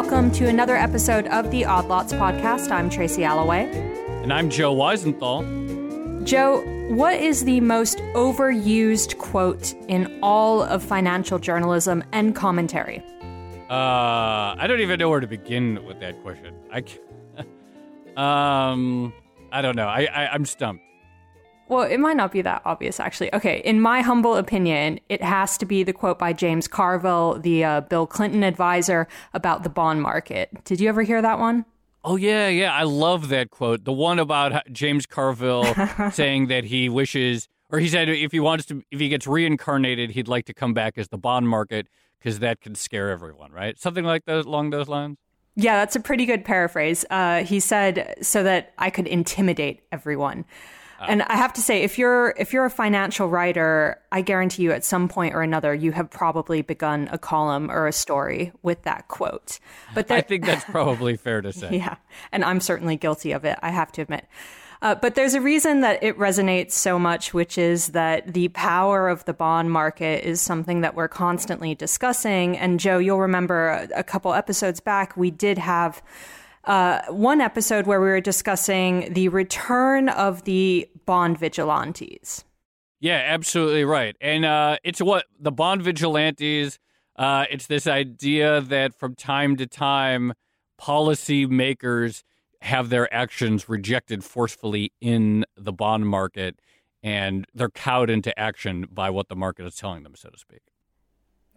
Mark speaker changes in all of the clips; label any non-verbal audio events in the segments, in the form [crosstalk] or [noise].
Speaker 1: welcome to another episode of the Odd Lots podcast. I'm Tracy Alloway.
Speaker 2: And I'm Joe Weisenthal.
Speaker 1: Joe, what is the most overused quote in all of financial journalism and commentary?
Speaker 2: Uh, I don't even know where to begin with that question. I, [laughs] um, I don't know. I, I I'm stumped.
Speaker 1: Well, it might not be that obvious, actually. Okay, in my humble opinion, it has to be the quote by James Carville, the uh, Bill Clinton advisor, about the bond market. Did you ever hear that one?
Speaker 2: Oh yeah, yeah. I love that quote. The one about James Carville [laughs] saying that he wishes, or he said if he wants to, if he gets reincarnated, he'd like to come back as the bond market because that can scare everyone, right? Something like those along those lines.
Speaker 1: Yeah, that's a pretty good paraphrase. Uh, he said so that I could intimidate everyone. And I have to say, if you're if you're a financial writer, I guarantee you, at some point or another, you have probably begun a column or a story with that quote.
Speaker 2: But there, I think that's probably fair to say. [laughs]
Speaker 1: Yeah, and I'm certainly guilty of it. I have to admit. Uh, but there's a reason that it resonates so much, which is that the power of the bond market is something that we're constantly discussing. And Joe, you'll remember a couple episodes back, we did have uh, one episode where we were discussing the return of the bond vigilantes.
Speaker 2: Yeah, absolutely right. And uh, it's what the bond vigilantes. Uh, it's this idea that from time to time, policy makers have their actions rejected forcefully in the bond market, and they're cowed into action by what the market is telling them, so to speak.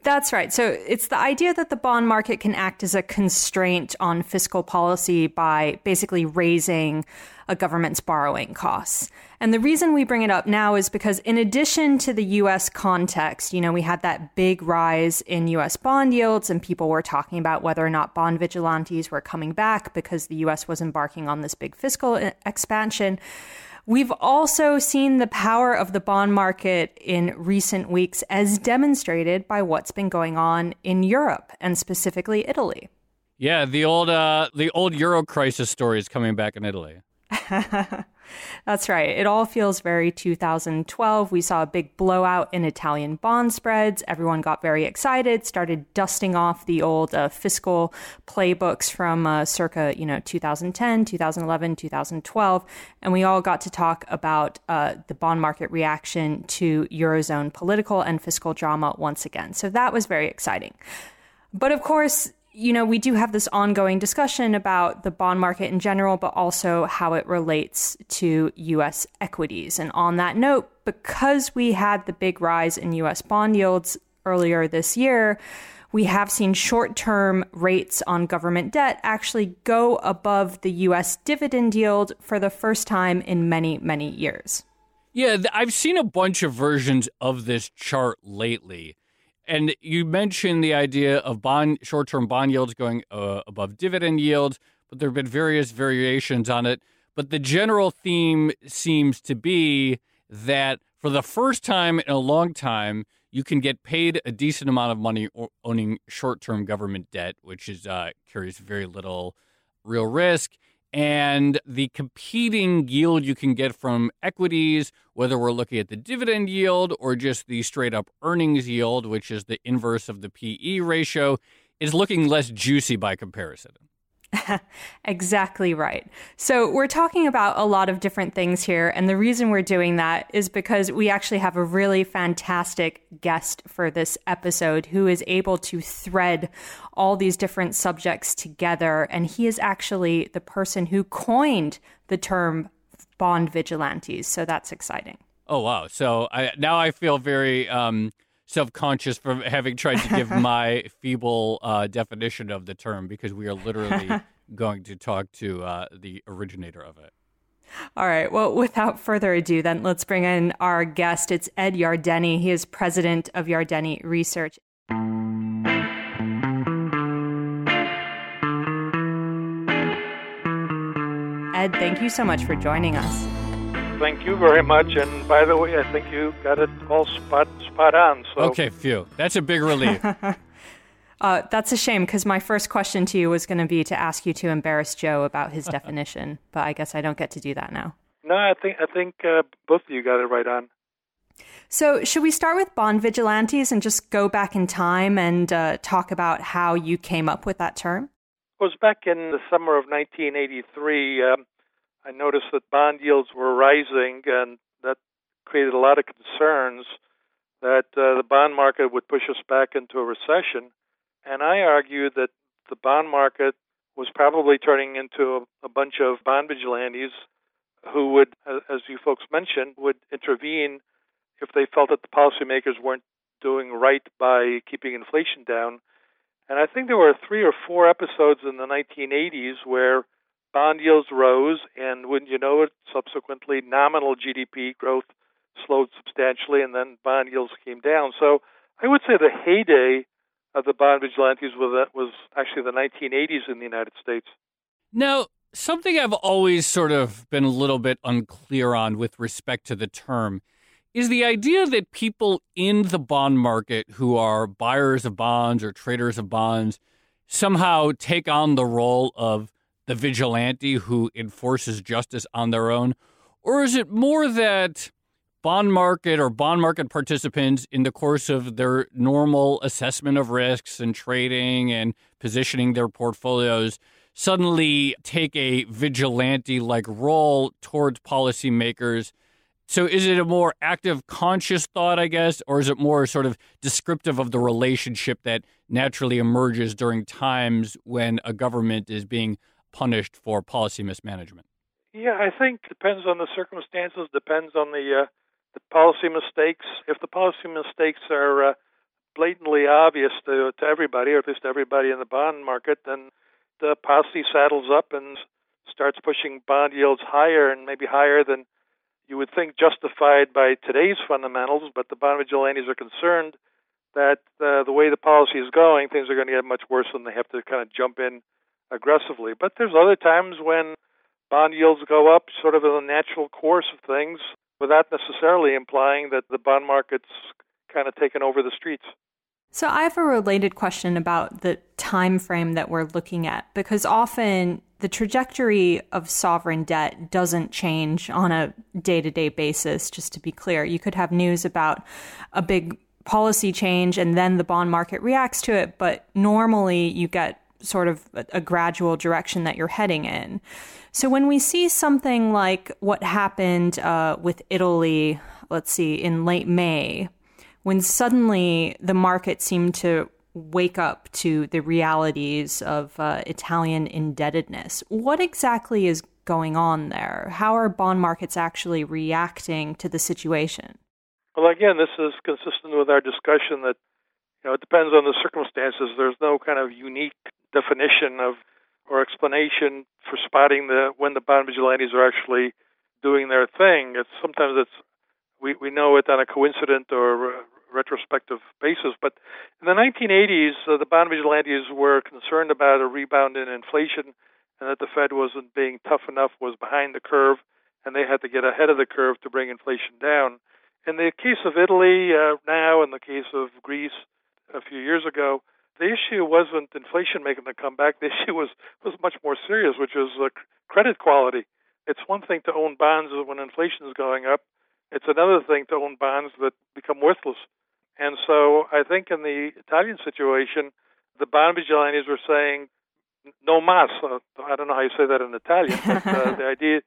Speaker 1: That's right. So it's the idea that the bond market can act as a constraint on fiscal policy by basically raising a government's borrowing costs. And the reason we bring it up now is because, in addition to the US context, you know, we had that big rise in US bond yields, and people were talking about whether or not bond vigilantes were coming back because the US was embarking on this big fiscal expansion. We've also seen the power of the bond market in recent weeks, as demonstrated by what's been going on in Europe and specifically Italy.
Speaker 2: Yeah, the old uh, the old Euro crisis story is coming back in Italy. [laughs]
Speaker 1: That's right. It all feels very 2012. We saw a big blowout in Italian bond spreads. Everyone got very excited, started dusting off the old uh, fiscal playbooks from uh, circa, you know, 2010, 2011, 2012, and we all got to talk about uh, the bond market reaction to eurozone political and fiscal drama once again. So that was very exciting. But of course, you know, we do have this ongoing discussion about the bond market in general, but also how it relates to US equities. And on that note, because we had the big rise in US bond yields earlier this year, we have seen short term rates on government debt actually go above the US dividend yield for the first time in many, many years.
Speaker 2: Yeah, I've seen a bunch of versions of this chart lately. And you mentioned the idea of bond short-term bond yields going uh, above dividend yields, but there have been various variations on it. But the general theme seems to be that for the first time in a long time, you can get paid a decent amount of money owning short-term government debt, which is uh, carries very little real risk and the competing yield you can get from equities, whether we're looking at the dividend yield or just the straight up earnings yield, which is the inverse of the PE ratio, is looking less juicy by comparison. [laughs]
Speaker 1: exactly right. So, we're talking about a lot of different things here. And the reason we're doing that is because we actually have a really fantastic guest for this episode who is able to thread all these different subjects together. And he is actually the person who coined the term bond vigilantes. So, that's exciting.
Speaker 2: Oh, wow. So, I, now I feel very. Um, self-conscious for having tried to give [laughs] my feeble uh, definition of the term because we are literally [laughs] going to talk to uh, the originator of it.
Speaker 1: All right. Well, without further ado, then let's bring in our guest. It's Ed Yardeni. He is president of Yardeni Research. Ed, thank you so much for joining us
Speaker 3: thank you very much. And by the way, I think you got it all spot spot on. So.
Speaker 2: Okay, phew. That's a big relief. [laughs]
Speaker 1: uh, that's a shame because my first question to you was going to be to ask you to embarrass Joe about his [laughs] definition, but I guess I don't get to do that now.
Speaker 3: No, I think I think uh, both of you got it right on.
Speaker 1: So, should we start with bond vigilantes and just go back in time and uh, talk about how you came up with that term?
Speaker 3: It was back in the summer of 1983. Um, I noticed that bond yields were rising, and that created a lot of concerns that uh, the bond market would push us back into a recession. And I argued that the bond market was probably turning into a, a bunch of bond vigilantes who would, as you folks mentioned, would intervene if they felt that the policymakers weren't doing right by keeping inflation down. And I think there were three or four episodes in the 1980s where bond yields rose, and wouldn't you know it, subsequently nominal GDP growth slowed substantially, and then bond yields came down. So I would say the heyday of the bond vigilantes was, was actually the 1980s in the United States.
Speaker 2: Now, something I've always sort of been a little bit unclear on with respect to the term is the idea that people in the bond market who are buyers of bonds or traders of bonds somehow take on the role of the vigilante who enforces justice on their own? Or is it more that bond market or bond market participants, in the course of their normal assessment of risks and trading and positioning their portfolios, suddenly take a vigilante like role towards policymakers? So is it a more active, conscious thought, I guess, or is it more sort of descriptive of the relationship that naturally emerges during times when a government is being punished for policy mismanagement?
Speaker 3: Yeah, I think depends on the circumstances, depends on the uh, the policy mistakes. If the policy mistakes are uh, blatantly obvious to to everybody, or at least everybody in the bond market, then the policy saddles up and starts pushing bond yields higher and maybe higher than you would think justified by today's fundamentals, but the bond vigilantes are concerned that uh, the way the policy is going, things are going to get much worse and they have to kind of jump in aggressively. But there's other times when bond yields go up sort of in the natural course of things without necessarily implying that the bond market's kind of taken over the streets.
Speaker 1: So I have a related question about the time frame that we're looking at because often the trajectory of sovereign debt doesn't change on a day-to-day basis just to be clear. You could have news about a big policy change and then the bond market reacts to it, but normally you get sort of a, a gradual direction that you're heading in. So when we see something like what happened uh, with Italy, let's see, in late May, when suddenly the market seemed to wake up to the realities of uh, Italian indebtedness. What exactly is going on there? How are bond markets actually reacting to the situation?
Speaker 3: Well, again, this is consistent with our discussion that you know it depends on the circumstances. There's no kind of unique definition of or explanation for spotting the when the bond vigilantes are actually doing their thing. It's sometimes it's we, we know it on a coincident or retrospective basis. But in the 1980s, uh, the bond vigilantes were concerned about a rebound in inflation and that the Fed wasn't being tough enough, was behind the curve, and they had to get ahead of the curve to bring inflation down. In the case of Italy uh, now, in the case of Greece a few years ago, the issue wasn't inflation making the comeback. The [laughs] issue was was much more serious, which was uh, credit quality. It's one thing to own bonds when inflation is going up. It's another thing to own bonds that become worthless and so I think in the Italian situation, the bond vigilantes were saying, "No mas." Uh, I don't know how you say that in Italian, but uh, [laughs] the idea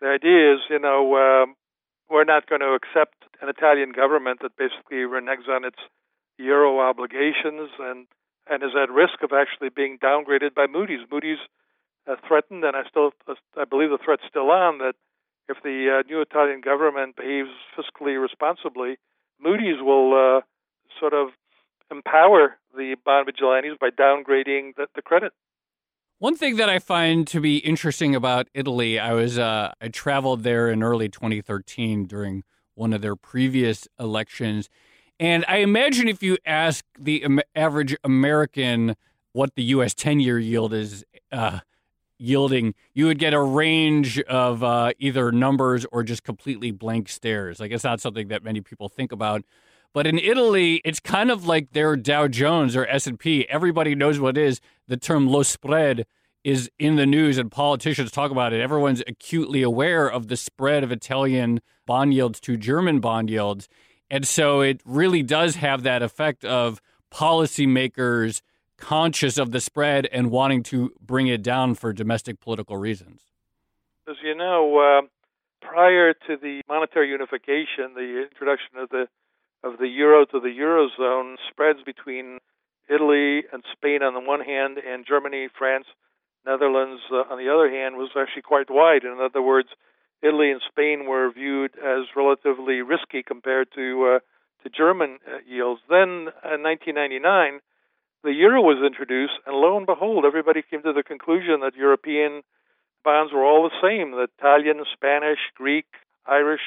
Speaker 3: the idea is, you know, um, we're not going to accept an Italian government that basically reneges on its euro obligations and and is at risk of actually being downgraded by Moody's. Moody's uh, threatened, and I still I believe the threat's still on that if the uh, new Italian government behaves fiscally responsibly, Moody's will uh, sort of empower the bond vigilantes by downgrading the, the, credit.
Speaker 2: One thing that I find to be interesting about Italy, I was uh, I traveled there in early 2013 during one of their previous elections, and I imagine if you ask the average American what the U.S. 10-year yield is. Uh, yielding, you would get a range of uh, either numbers or just completely blank stares. Like it's not something that many people think about. But in Italy, it's kind of like their Dow Jones or S&P. Everybody knows what it is. The term lo spread is in the news and politicians talk about it. Everyone's acutely aware of the spread of Italian bond yields to German bond yields. And so it really does have that effect of policymakers conscious of the spread and wanting to bring it down for domestic political reasons?
Speaker 3: As you know, uh, prior to the monetary unification, the introduction of the of the euro to the eurozone, spreads between Italy and Spain on the one hand, and Germany, France, Netherlands uh, on the other hand, was actually quite wide. In other words, Italy and Spain were viewed as relatively risky compared to uh, to German uh, yields. Then, in 1999, the euro was introduced, and lo and behold, everybody came to the conclusion that European bonds were all the same: the Italian, Spanish, Greek, Irish,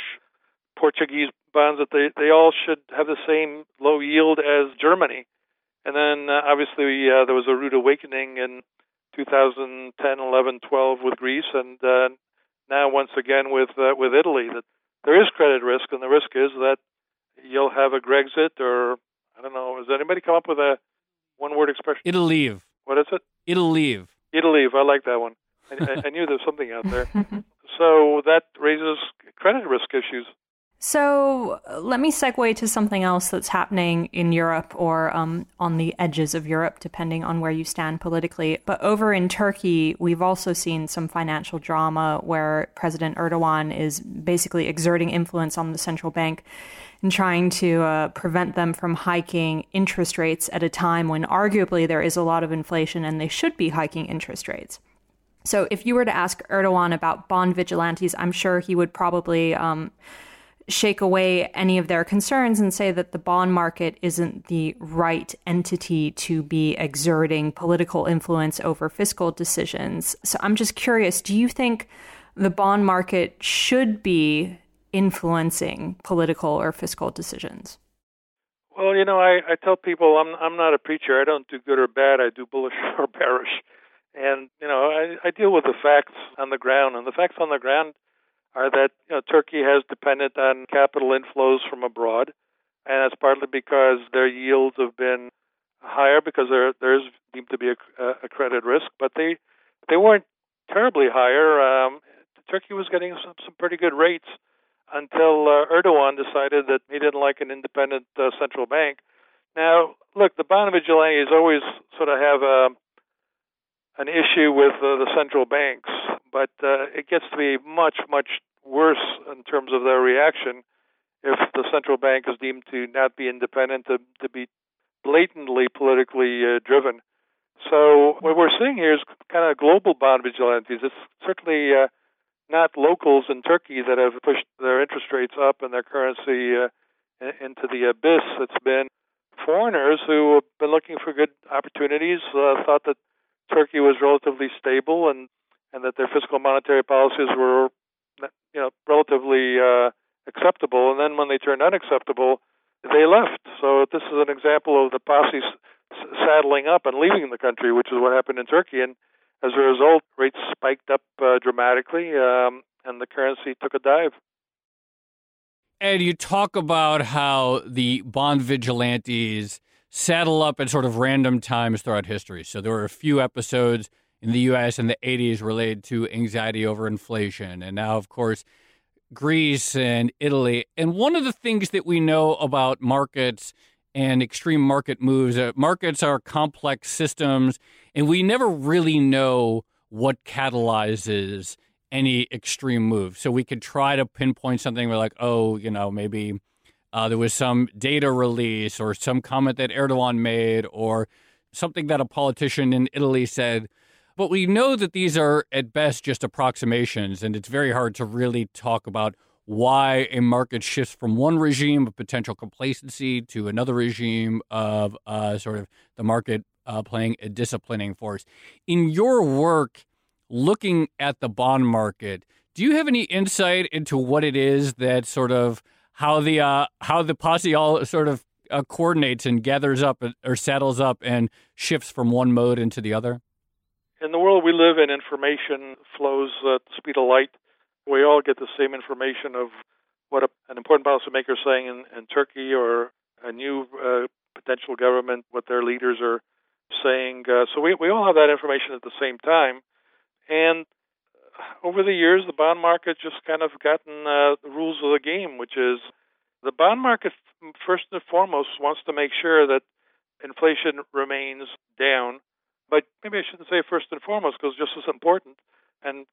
Speaker 3: Portuguese bonds that they they all should have the same low yield as Germany. And then uh, obviously uh, there was a rude awakening in 2010, 11, 12 with Greece, and uh, now once again with uh, with Italy. That there is credit risk, and the risk is that you'll have a Grexit, or I don't know. Has anybody come up with a one-word expression?
Speaker 2: It'll leave.
Speaker 3: What is it?
Speaker 2: It'll leave.
Speaker 3: It'll leave. I like that one. I, I knew there was something out there. [laughs] so that raises credit risk issues.
Speaker 1: So let me segue to something else that's happening in Europe or um, on the edges of Europe, depending on where you stand politically. But over in Turkey, we've also seen some financial drama where President Erdogan is basically exerting influence on the central bank and trying to uh, prevent them from hiking interest rates at a time when arguably there is a lot of inflation and they should be hiking interest rates. So if you were to ask Erdogan about bond vigilantes, I'm sure he would probably. Um, shake away any of their concerns and say that the bond market isn't the right entity to be exerting political influence over fiscal decisions. So I'm just curious do you think the bond market should be influencing political or fiscal decisions?
Speaker 3: Well, you know, I, I tell people I'm I'm not a preacher. I don't do good or bad. I do bullish [laughs] or bearish. And you know, I, I deal with the facts on the ground, and the facts on the ground are that you know, Turkey has depended on capital inflows from abroad, and that's partly because their yields have been higher because there there's deemed to be a, a credit risk, but they they weren't terribly higher. Um, Turkey was getting some, some pretty good rates until uh, Erdogan decided that he didn't like an independent uh, central bank. Now, look, the bond vigilantes always sort of have a an issue with uh, the central banks, but uh, it gets to be much, much worse in terms of their reaction if the central bank is deemed to not be independent, to, to be blatantly politically uh, driven. So what we're seeing here is kind of global bond vigilantes. It's certainly uh, not locals in Turkey that have pushed their interest rates up and their currency uh, into the abyss. It's been foreigners who have been looking for good opportunities, uh, thought that Turkey was relatively stable and and that their fiscal monetary policies were you know relatively uh, acceptable. And then when they turned unacceptable, they left. So this is an example of the posse saddling up and leaving the country, which is what happened in Turkey. And as a result, rates spiked up uh, dramatically, um, and the currency took a dive.
Speaker 2: And you talk about how the bond vigilantes saddle up at sort of random times throughout history. So there were a few episodes in the U.S. in the 80s related to anxiety over inflation. And now, of course, Greece and Italy. And one of the things that we know about markets and extreme market moves, uh, markets are complex systems, and we never really know what catalyzes any extreme move. So we could try to pinpoint something. We're like, oh, you know, maybe uh, there was some data release or some comment that Erdogan made or something that a politician in Italy said. But we know that these are at best just approximations, and it's very hard to really talk about why a market shifts from one regime of potential complacency to another regime of uh, sort of the market uh, playing a disciplining force. In your work, looking at the bond market, do you have any insight into what it is that sort of how the uh, how the posse all sort of uh, coordinates and gathers up or saddles up and shifts from one mode into the other?
Speaker 3: In the world we live in, information flows at the speed of light. We all get the same information of what a, an important policymaker is saying in, in Turkey or a new uh, potential government, what their leaders are saying. Uh, so we, we all have that information at the same time. And over the years, the bond market just kind of gotten uh, the rules of the game, which is the bond market first and foremost wants to make sure that inflation remains down. But maybe I shouldn't say first and foremost, because just as important, and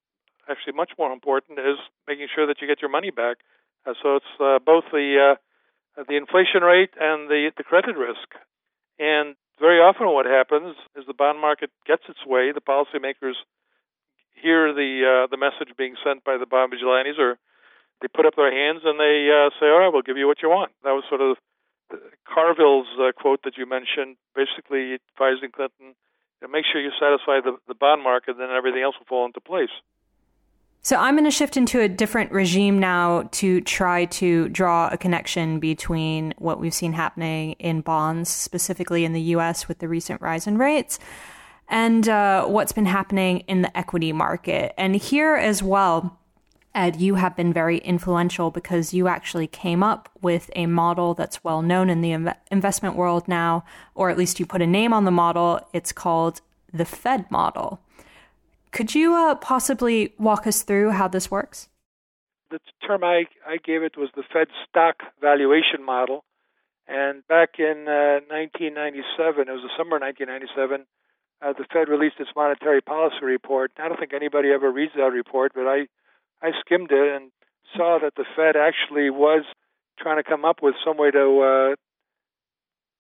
Speaker 3: actually much more important, is making sure that you get your money back. Uh, so it's uh, both the uh, the inflation rate and the the credit risk. And very often, what happens is the bond market gets its way. The policymakers hear the uh, the message being sent by the bond vigilantes, or they put up their hands and they uh, say, "All right, we'll give you what you want." That was sort of Carville's uh, quote that you mentioned, basically advising Clinton, make sure you satisfy the, the bond market, then everything else will fall into place.
Speaker 1: So I'm going to shift into a different regime now to try to draw a connection between what we've seen happening in bonds, specifically in the U.S. with the recent rise in rates, and uh, what's been happening in the equity market. And here as well, Ed, you have been very influential because you actually came up with a model that's well known in the inv- investment world now, or at least you put a name on the model. It's called the Fed model. Could you uh, possibly walk us through how this works?
Speaker 3: The term I, I gave it was the Fed stock valuation model. And back in uh, 1997, it was the summer of 1997, uh, the Fed released its monetary policy report. I don't think anybody ever reads that report, but I I skimmed it and saw that the Fed actually was trying to come up with some way to uh,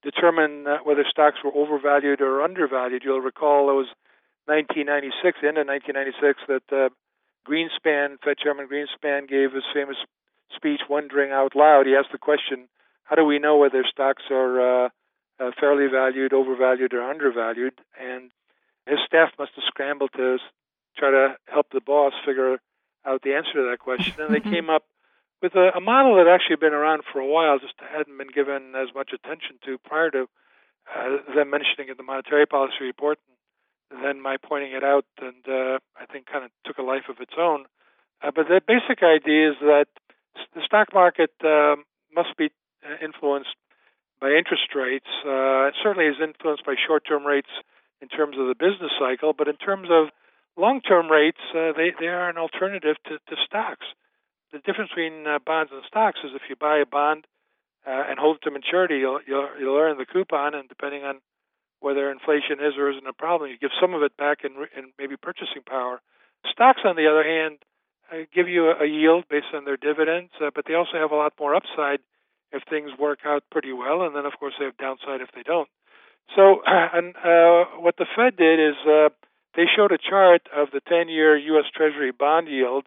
Speaker 3: determine whether stocks were overvalued or undervalued. You'll recall it was 1996, the end of 1996, that uh, Greenspan, Fed Chairman Greenspan, gave his famous speech, wondering out loud. He asked the question, "How do we know whether stocks are uh, uh, fairly valued, overvalued, or undervalued?" And his staff must have scrambled to try to help the boss figure out the answer to that question, and they came up with a, a model that actually had been around for a while, just hadn't been given as much attention to prior to uh, them mentioning it in the monetary policy report, and then my pointing it out, and uh, I think kind of took a life of its own. Uh, but the basic idea is that the stock market uh, must be uh, influenced by interest rates. Uh, it certainly is influenced by short-term rates in terms of the business cycle, but in terms of long-term rates, uh, they they are an alternative to, to stocks. The difference between uh, bonds and stocks is if you buy a bond uh, and hold it to maturity, you'll, you'll you'll earn the coupon, and depending on whether inflation is or isn't a problem, you give some of it back in, in maybe purchasing power. Stocks, on the other hand, uh, give you a, a yield based on their dividends, uh, but they also have a lot more upside if things work out pretty well, and then of course they have downside if they don't. So, [clears throat] and uh, what the Fed did is uh, they showed a chart of the 10-year U.S. Treasury bond yield,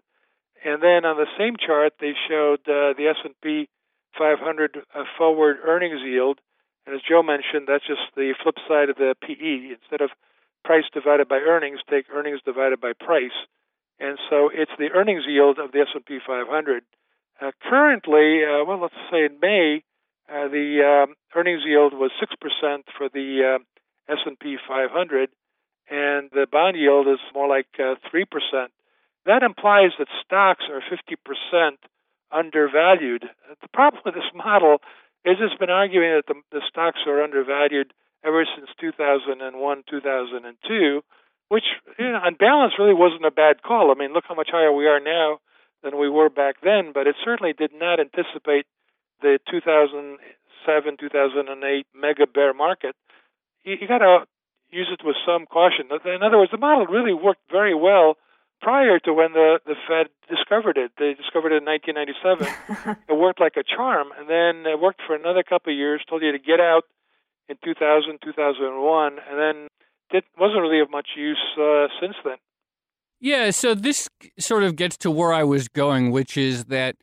Speaker 3: and then on the same chart they showed uh, the S&P 500 uh, forward earnings yield. And as Joe mentioned, that's just the flip side of the PE. Instead of price divided by earnings, take earnings divided by price. And so it's the earnings yield of the S&P 500. Uh, currently, uh, well, let's say in May, uh, the um, earnings yield was six percent for the uh, S&P 500, and the bond yield is more like uh, 3%. That implies that stocks are 50% undervalued. The problem with this model is it's been arguing that the, the stocks are undervalued ever since 2001, 2002, which, you know, on balance, really wasn't a bad call. I mean, look how much higher we are now than we were back then, but it certainly did not anticipate the 2007, 2008 mega bear market. You, you got to use it with some caution. In other words, the model really worked very well prior to when the, the Fed discovered it. They discovered it in 1997. [laughs] it worked like a charm, and then it worked for another couple of years, told you to get out in 2000, 2001, and then it wasn't really of much use uh, since then.
Speaker 2: Yeah, so this sort of gets to where I was going, which is that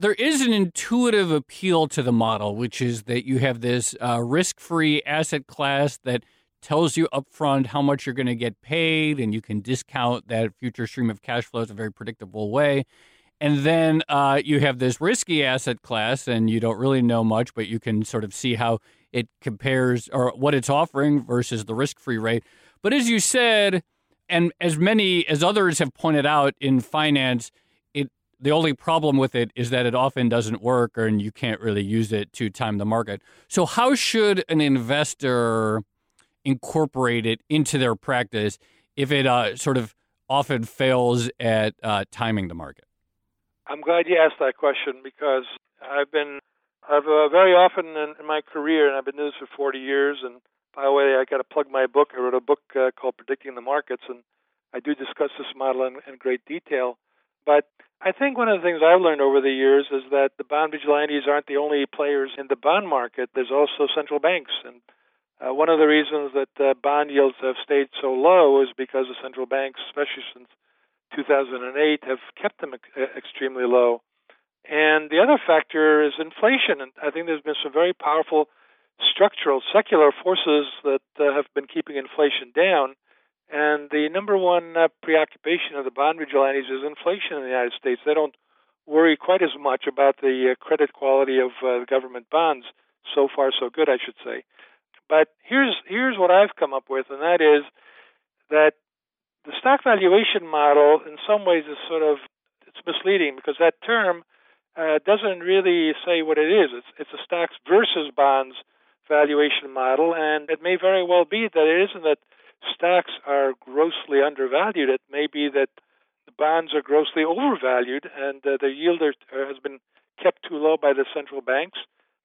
Speaker 2: there is an intuitive appeal to the model, which is that you have this uh, risk free asset class that – tells you upfront how much you're going to get paid, and you can discount that future stream of cash flows in a very predictable way. And then uh, you have this risky asset class, and you don't really know much, but you can sort of see how it compares or what it's offering versus the risk free rate. But as you said, and as many as others have pointed out in finance, it the only problem with it is that it often doesn't work, and you can't really use it to time the market. So, how should an investor incorporate it into their practice if it uh, sort of often fails at uh, timing the market?
Speaker 3: I'm glad you asked that question because I've been, I've uh, very often in, in, my career, and I've been doing this for 40 years, and By the way, I got to plug my book. I wrote a book uh, called Predicting the Markets, and I do discuss this model in, in great detail. But I think one of the things I've learned over the years is that the bond vigilantes aren't the only players in the bond market. There's also central banks, and uh, one of the reasons that uh, bond yields have stayed so low is because the central banks, especially since 2008, have kept them ex- extremely low. And the other factor is inflation, and I think there's been some very powerful structural, secular forces that uh, have been keeping inflation down. And the number one uh, preoccupation of the bond vigilantes is inflation in the United States. They don't worry quite as much about the uh, credit quality of uh, government bonds. So far, so good, I should say. But here's here's what I've come up with, and that is that the stock valuation model, in some ways, is sort of it's misleading because that term uh, doesn't really say what it is. It's it's a stocks versus bonds valuation model, and it may very well be that it isn't that stocks are grossly undervalued. It may be that the bonds are grossly overvalued, and uh, the yield are, has been kept too low by the central banks.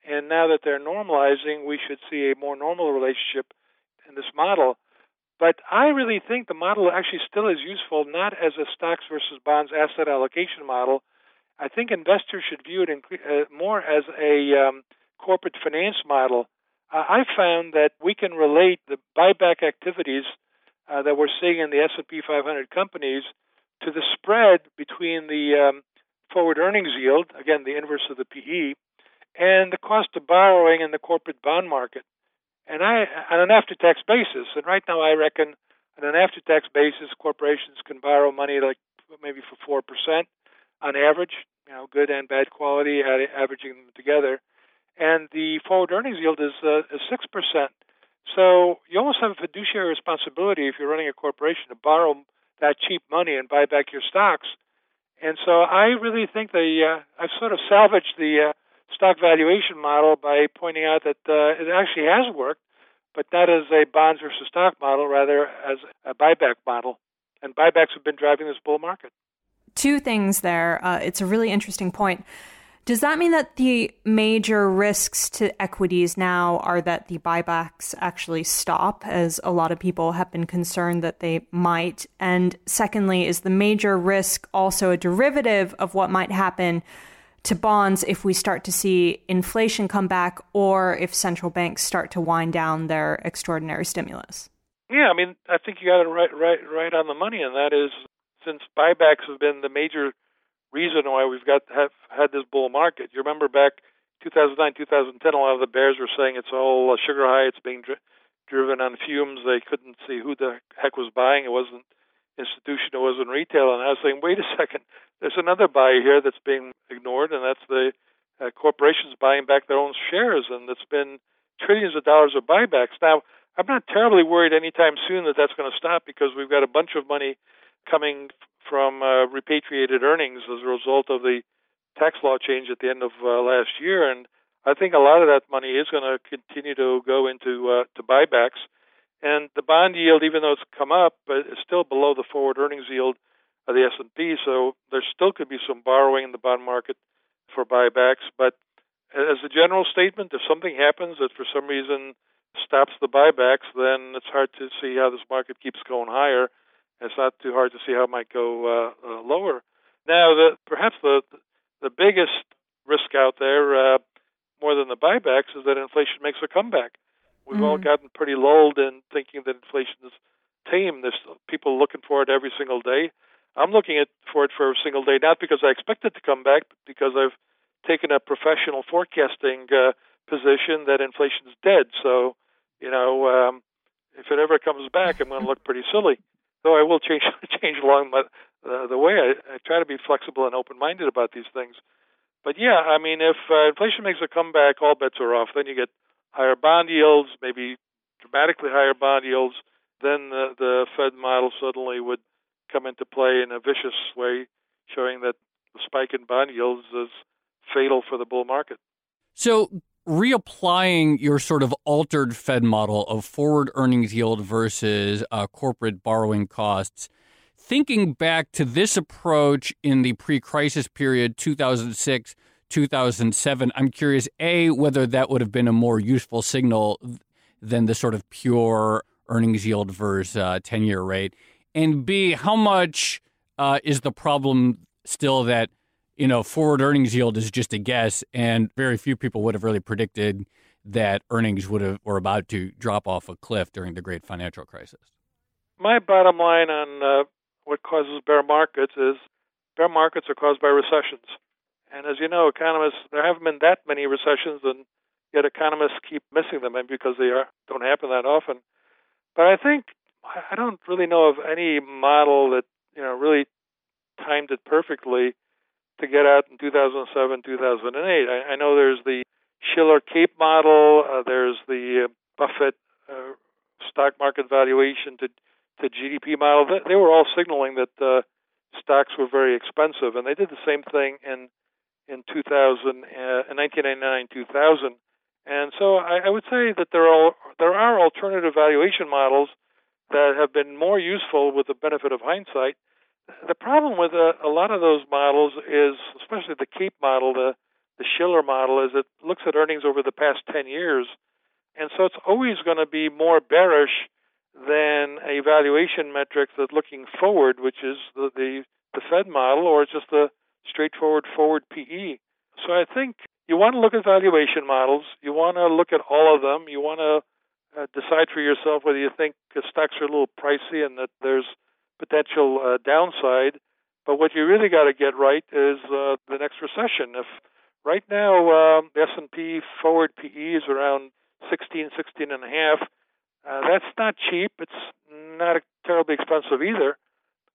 Speaker 3: And now that they're normalizing, we should see a more normal relationship in this model. But I really think the model actually still is useful, not as a stocks versus bonds asset allocation model. I think investors should view it in, uh, more as a um, corporate finance model. Uh, I found that we can relate the buyback activities uh, that we're seeing in the S&P 500 companies to the spread between the um, forward earnings yield, again the inverse of the PE, and the cost of borrowing in the corporate bond market. And I, on an after-tax basis, and right now I reckon on an after-tax basis, corporations can borrow money like maybe for four percent on average, you know, good and bad quality, averaging them together. And the forward earnings yield is uh, six percent. So you almost have a fiduciary responsibility if you're running a corporation to borrow that cheap money and buy back your stocks. And so I really think the uh, I've sort of salvaged the uh, stock valuation model by pointing out that uh, it actually has worked, but not as a bonds versus stock model, rather as a buyback model. And buybacks have been driving this bull market.
Speaker 1: Two things there. Uh, it's a really interesting point. Does that mean that the major risks to equities now are that the buybacks actually stop, as a lot of people have been concerned that they might? And secondly, is the major risk also a derivative of what might happen to bonds if we start to see inflation come back or if central banks start to wind down their extraordinary stimulus?
Speaker 3: Yeah, I mean, I think you got it right, right, right on the money, and that is since buybacks have been the major reason why we've got have had this bull market. You remember back 2009, 2010, a lot of the bears were saying it's all sugar high, it's being dri- driven on fumes. They couldn't see who the heck was buying. It wasn't institution, it wasn't retail. And I was saying, wait a [laughs] second, there's another buyer here that's being ignored, and that's the uh, corporations buying back their own shares, and it's been trillions of dollars of buybacks. Now, I'm not terribly worried anytime soon that that's going to stop because we've got a bunch of money coming from uh, repatriated earnings as a result of the tax law change at the end of uh, last year, and I think a lot of that money is going to continue to go into uh, to buybacks. And the bond yield, even though it's come up, it's still below the forward earnings yield of the S&P. So there still could be some borrowing in the bond market for buybacks. But as a general statement, if something happens that for some reason stops the buybacks, then it's hard to see how this market keeps going higher. It's not too hard to see how it might go uh, uh, lower. Now, the, perhaps the the biggest risk out there, uh, more than the buybacks, is that inflation makes a comeback. We've mm-hmm. all gotten pretty lulled in thinking that inflation is tame. There's people looking for it every single day. I'm looking at for it for a single day, not because I expect it to come back, but because I've taken a professional forecasting uh, position that inflation's dead. So, you know, um, if it ever comes back, I'm going to look pretty silly. Though I will change [laughs] change along my, uh, the way. I, I try to be flexible and open-minded about these things. But yeah, I mean, if uh, inflation makes a comeback, all bets are off. Then you get higher bond yields, maybe dramatically higher bond yields, then the, the Fed model suddenly would come into play in a vicious way, showing that the spike in bond yields is fatal for the bull market.
Speaker 2: So, reapplying your sort of altered Fed model of forward earnings yield versus uh, corporate borrowing costs, thinking back to this approach in the pre crisis period, 2006 2007. I'm curious, A, whether that would have been a more useful signal than the sort of pure earnings yield versus uh, 10 year rate? And B, how much uh, is the problem still that, you know, forward earnings yield is just a guess and very few people would have really predicted that earnings would have were about to drop off a cliff during the great financial crisis?
Speaker 3: My bottom line on uh, what causes bear markets is bear markets are caused by recessions. And as you know, economists, there haven't been that many recessions, and yet economists keep missing them, and because they are, don't happen that often. But I think I don't really know of any model that you know really timed it perfectly to get out in 2007, 2008. I, I know there's the Shiller CAPE model. Uh, there's the uh, Buffett uh, stock market valuation to to GDP model. They, they were all signaling that uh, stocks were very expensive, and they did the same thing in in 2000, uh, 1999, 2000. And so I, I would say that there are there are alternative valuation models that have been more useful with the benefit of hindsight. The problem with a, a lot of those models is, especially the CAPE model, the the Shiller model is it looks at earnings over the past 10 years. And so it's always going to be more bearish than a valuation metric that's looking forward, which is the, the, the Fed model, or it's just a straightforward forward PE. So I think you want to look at valuation models. You want to look at all of them. You want to uh, decide for yourself whether you think stocks are a little pricey and that there's potential uh, downside. But what you really got to get right is uh, the next recession. If Right now, um, the S&P forward PE is around 16, 16 and a half. Uh, that's not cheap. It's not terribly expensive either.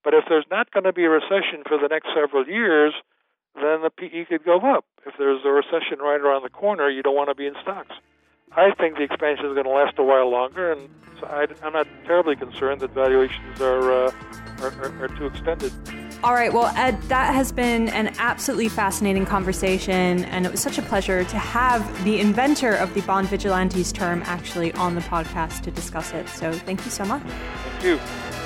Speaker 3: But if there's not going to be a recession for the next several years, then the PE could go up. If there's a recession right around the corner, you don't want to be in stocks. I think the expansion is going to last a while longer, and so I, am not terribly concerned that valuations are, uh, are, are, are too extended.
Speaker 1: All right, well, Ed, that has been an absolutely fascinating conversation, and it was such a pleasure to have the inventor of the Bond Vigilantes term actually on the podcast to discuss it. So thank you so much.
Speaker 3: Thank you.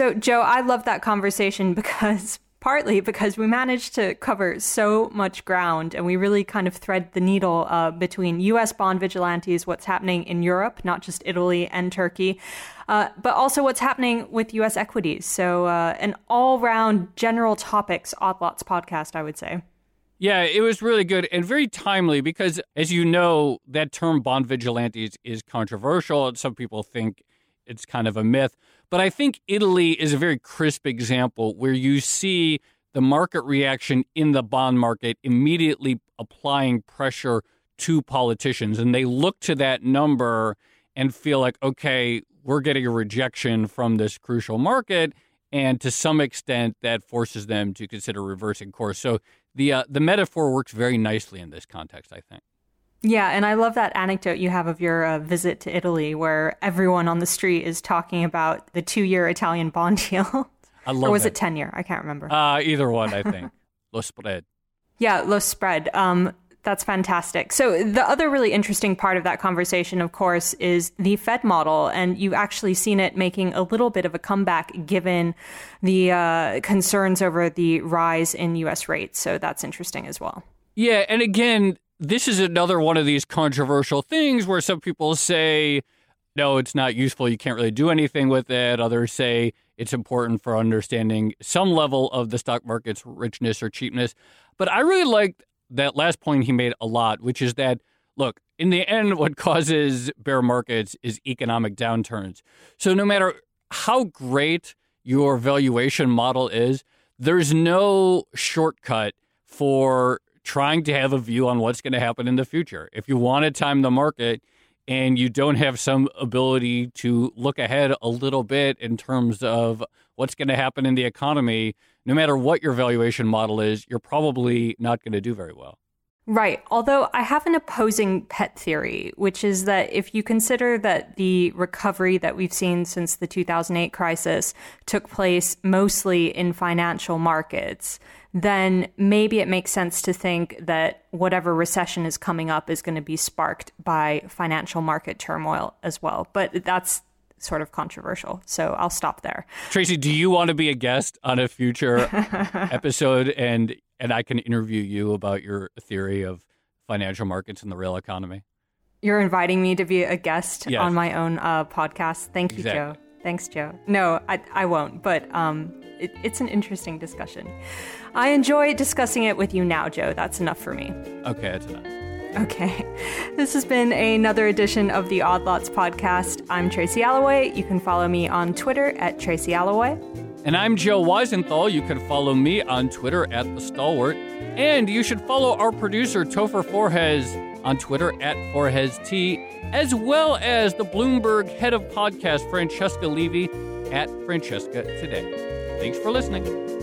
Speaker 1: So, Joe, I love that conversation [laughs] because partly because we managed to cover so much ground and we really kind of thread the needle uh, between US bond vigilantes, what's happening in Europe, not just Italy and Turkey, uh, but also what's happening with US equities. So, uh, an all round general topics Odd Lots podcast, I would say.
Speaker 2: Yeah, it was really good and very timely because, as you know, that term bond vigilantes is controversial. Some people think it's kind of a myth. But I think Italy is a very crisp example where you see the market reaction in the bond market immediately applying pressure to politicians. And they look to that number and feel like, okay, we're getting a rejection from this crucial market. And to some extent, that forces them to consider reversing course. So the uh, the metaphor works very nicely in this context, I think.
Speaker 1: Yeah, and I love that anecdote you have of your uh, visit to Italy, where everyone on the street is talking about the two-year Italian bond [laughs] deal.
Speaker 2: I love.
Speaker 1: or was
Speaker 2: that.
Speaker 1: it ten-year? I can't remember.
Speaker 2: Uh, either one, I think. [laughs] Lo spread.
Speaker 1: Yeah, lo spread. Um, that's fantastic. So the other really interesting part of that conversation, of course, is the Fed model, and you've actually seen it making a little bit of a comeback given the uh, concerns over the rise in U.S. rates. So that's interesting as well.
Speaker 2: Yeah, and again, this is another one of these controversial things where some people say, no, it's not useful. You can't really do anything with it. Others say it's important for understanding some level of the stock market's richness or cheapness. But I really liked that last point he made a lot, which is that, look, in the end, what causes bear markets is economic downturns. So no matter how great your valuation model is, there's no shortcut for trying to have a view on what's going to happen in the future. If you want to time the market and you don't have some ability to look ahead a little bit in terms of what's going to happen in the economy, no matter what your valuation model is, you're probably not going to do very well.
Speaker 1: Right. Although I have an opposing pet theory, which is that if you consider that the recovery that we've seen since the 2008 crisis took place mostly in financial markets, then maybe it makes sense to think that whatever recession is coming up is going to be sparked by financial market turmoil as well. But that's sort of controversial. So I'll stop there.
Speaker 2: Tracy, do you want to be a guest on a future [laughs] episode and and I can interview you about your theory of financial markets and the real economy?
Speaker 1: You're inviting me to be a guest
Speaker 2: Yes.
Speaker 1: on my own uh, podcast. Thank you,
Speaker 2: Exactly.
Speaker 1: Joe. Thanks, Joe. No, I, I won't, but um, it, it's an interesting discussion. I enjoy discussing it with you now, Joe. That's enough for me.
Speaker 2: Okay, that's enough.
Speaker 1: Okay. [laughs] This has been another edition of the Odd Lots podcast. I'm Tracy Alloway. You can follow me on Twitter at Tracy Alloway.
Speaker 2: And I'm Joe Weisenthal. You can follow me on Twitter at The Stalwart. And you should follow our producer, Topher Forhecz, on Twitter at ForheczT, as well as the Bloomberg head of podcast, Francesca Levy, at Francesca Today. Thanks for listening.